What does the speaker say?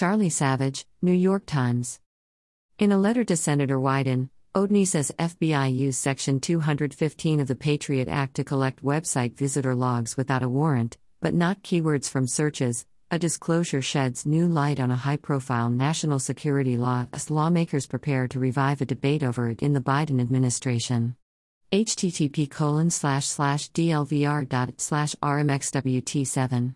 Charlie Savage, New York Times. In a letter to Senator Wyden, ODNI says FBI used Section 215 of the Patriot Act to collect website visitor logs without a warrant, but not keywords from searches. A disclosure sheds new light on a high profile national security law as lawmakers prepare to revive a debate over it in the Biden administration http colon slash slash dlvr dot slash rmxwt7